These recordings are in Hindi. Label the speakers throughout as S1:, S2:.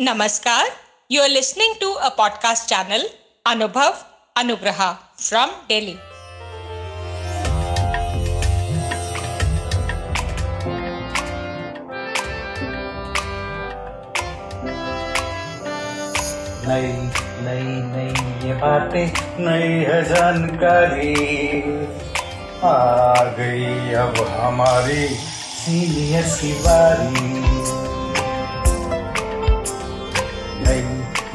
S1: नमस्कार you are listening to a podcast channel Anubhav
S2: Anugrah from daily ये बातें, नई है जानकारी। आ गई अब हमारी सीनियर की बारी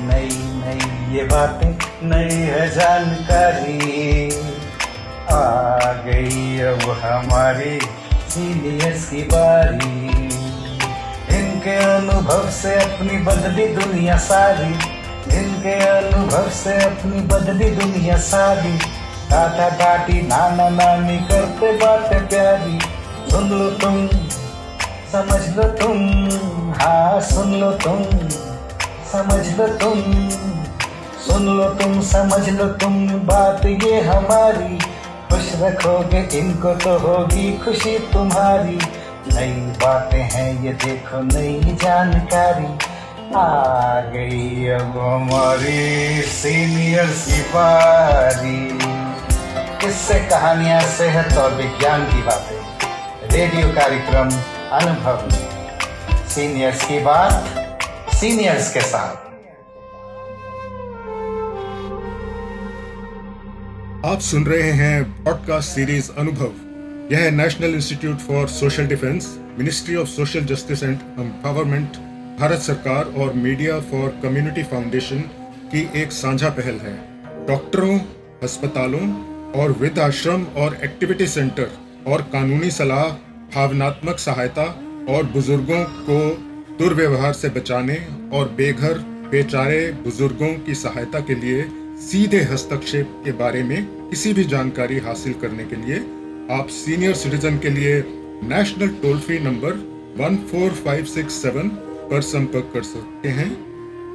S2: नई नई ये बातें नई है जानकारी। आ गई अब हमारी सीनियर्स की बारी। इनके अनुभव से अपनी बदली दुनिया सारी। इनके अनुभव से अपनी बदली दुनिया सारी। दादा दादी नाना नानी करते बातें प्यारी। सुन लो तुम, समझ लो तुम हाँ सुन लो तुम। समझ लो तुम सुन लो तुम समझ लो तुम, बात ये हमारी। खुश रखोगे, इनको तो होगी खुशी तुम्हारी। नई बातें हैं, ये देखो नई जानकारी। आ गई अब हमारी सीनियर सिपारी किससे कहानियाँ सेहत और विज्ञान की बातें? रेडियो कार्यक्रम अनुभव सीनियर्स की बात सीनियर्स के साथ।
S3: आप सुन रहे हैं पॉडकास्ट सीरीज़ अनुभव यह National Institute for Social Defence Ministry of Social Justice and Empowerment Bharat सरकार और मीडिया फॉर कम्युनिटी फाउंडेशन की एक साझा पहल है। डॉक्टरों अस्पतालों और वृद्धाश्रम और एक्टिविटी सेंटर और कानूनी सलाह, भावनात्मक सहायता और बुज़ुर्गों को दुर्व्यवहार से बचाने और बेघर, बेचारे बुज़ुर्गों की सहायता के लिए सीधे हस्तक्षेप के बारे में किसी भी जानकारी हासिल करने के लिए आप सीनियर सिटीजन के लिए नेशनल टोल फ्री नंबर 14567 पर संपर्क कर सकते हैं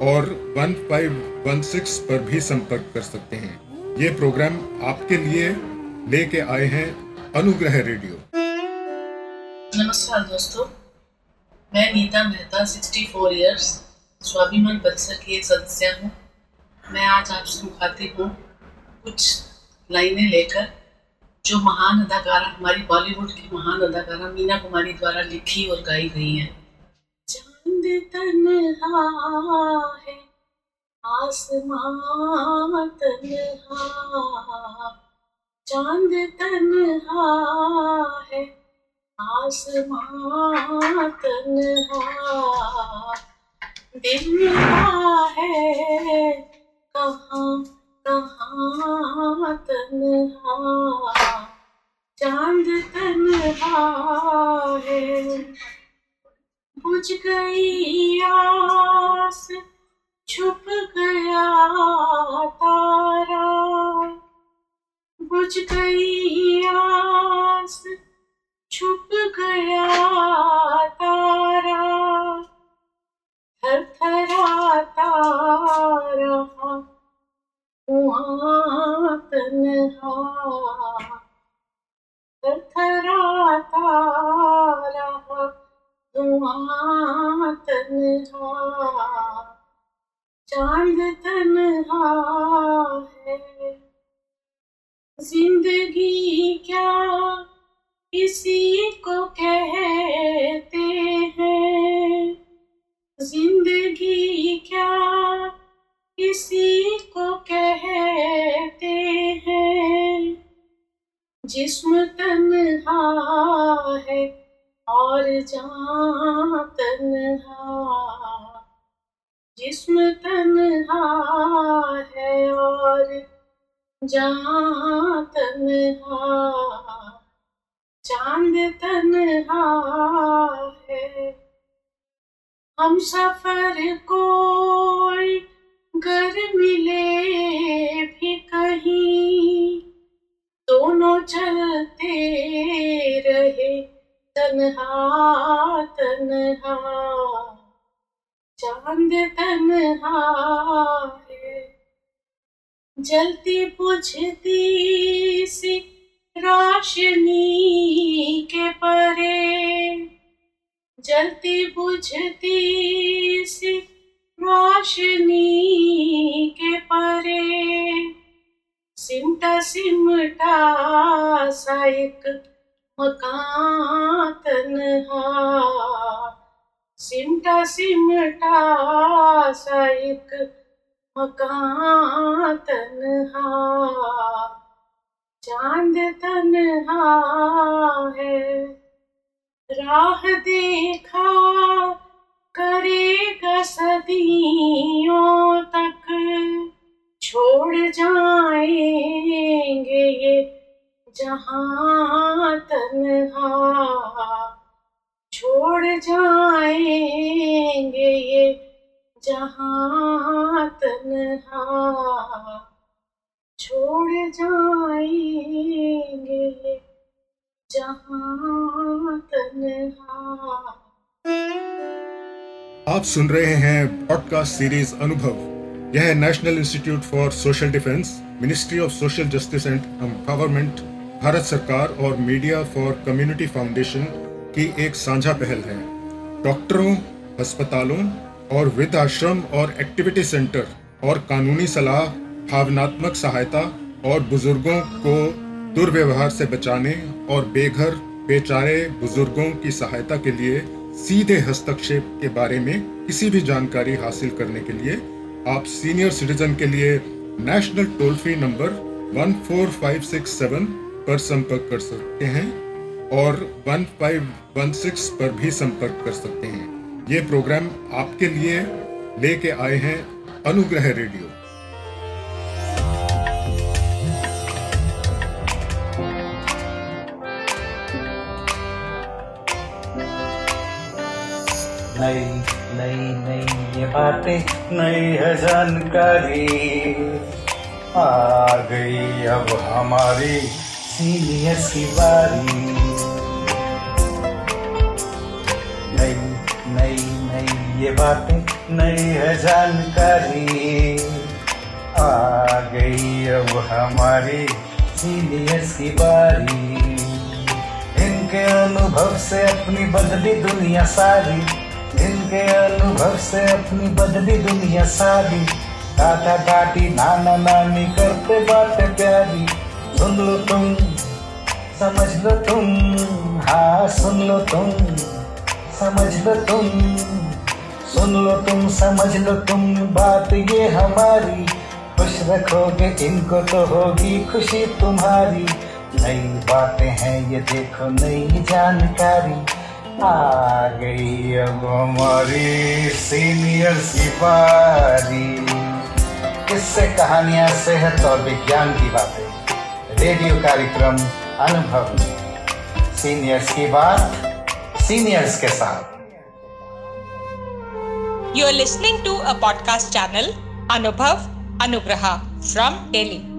S3: और 1516 पर भी संपर्क कर सकते हैं। ये प्रोग्राम आपके लिए लेके आए हैं अनुग्रह रेडियो।
S4: नमस्कार दोस्तों। मैं नीता मेहता 64 इयर्स स्वाभिमान परिसर की एक सदस्य हूँ। मैं आज आपसे मुखातिब हूँ कुछ लाइनें लेकर, जो महान अदाकारा, हमारी बॉलीवुड की महान अदाकारा मीना कुमारी द्वारा लिखी और गाई गई हैं। चाँद तन्हा है चाँद तन्हा आसमां तन्हा दिल है कहाँ कहाँ तन्हा चाँद तन्हा है। बुझ गई आस, छुप गया तारा। बुझ गई आस छुप गया तारा थर थराता रहा वहाँ तन्हा थर थराता रहा वहाँ तन्हा चाँद जिस्म तन्हा है और जान तन्हा। जिस्म तन्हा है और जान तन्हा। चाँद तन्हा है। हम सफ़र कोई घर मिले भी दोनों चलते रहे, तन्हा तन्हा। चाँद तन्हा है, जलती बुझती सी रोशनी के परे। जलती बुझती सी रोशनी के परे। सिमटा सिमटा सा एक मकान तन्हा सिमटा सिमटा मकान तन्हा चाँद तन्हा है। राह देखा करेगा जहाँ छोड़ जाएँगे, जहाँ
S3: आप सुन रहे हैं पॉडकास्ट सीरीज़ अनुभव। यह National Institute for Social Defence Ministry of Social Justice and Empowerment Bharat सरकार और मीडिया फॉर कम्युनिटी फाउंडेशन की एक साझा पहल है। डॉक्टरों अस्पतालों और वृद्ध आश्रम और एक्टिविटी सेंटर और कानूनी सलाह, भावनात्मक सहायता और बुज़ुर्गों को दुर्व्यवहार से बचाने और बेघर, बेचारे बुज़ुर्गों की सहायता के लिए सीधे हस्तक्षेप के बारे में किसी भी जानकारी हासिल करने के लिए आप सीनियर सिटीजन के लिए नेशनल टोल फ्री नंबर 14567 पर संपर्क कर सकते हैं और 1516 पर भी संपर्क कर सकते हैं। ये प्रोग्राम आपके लिए लेके आए हैं अनुग्रह रेडियो।
S2: नई नई नई ये बातें, नई है जानकारी। आ गई अब हमारी सीनियर्स की बारी नई नई ये बातें नई है जानकारी। आ गई अब हमारी सीनियर्स की बारी। इनके अनुभव से अपनी बदली दुनिया सारी। इनके अनुभव से अपनी बदली दुनिया सारी। दादा दादी नाना नानी करते बातें प्यारी। सुन लो तुम, समझ लो तुम हाँ सुन लो तुम। समझ लो तुम, सुन लो तुम, समझ लो तुम, बात ये हमारी। खुश रखोगे, इनको तो होगी खुशी तुम्हारी। नई बातें हैं, ये देखो नई जानकारी। आ गई अब हमारी सीनियर सिपारी किससे कहानियाँ सेहत और विज्ञान की बातें। रेडियो कार्यक्रम अनुभव सीनियर्स की बात सीनियर्स के साथ।
S1: You are listening to a podcast channel Anubhav Anugrah from daily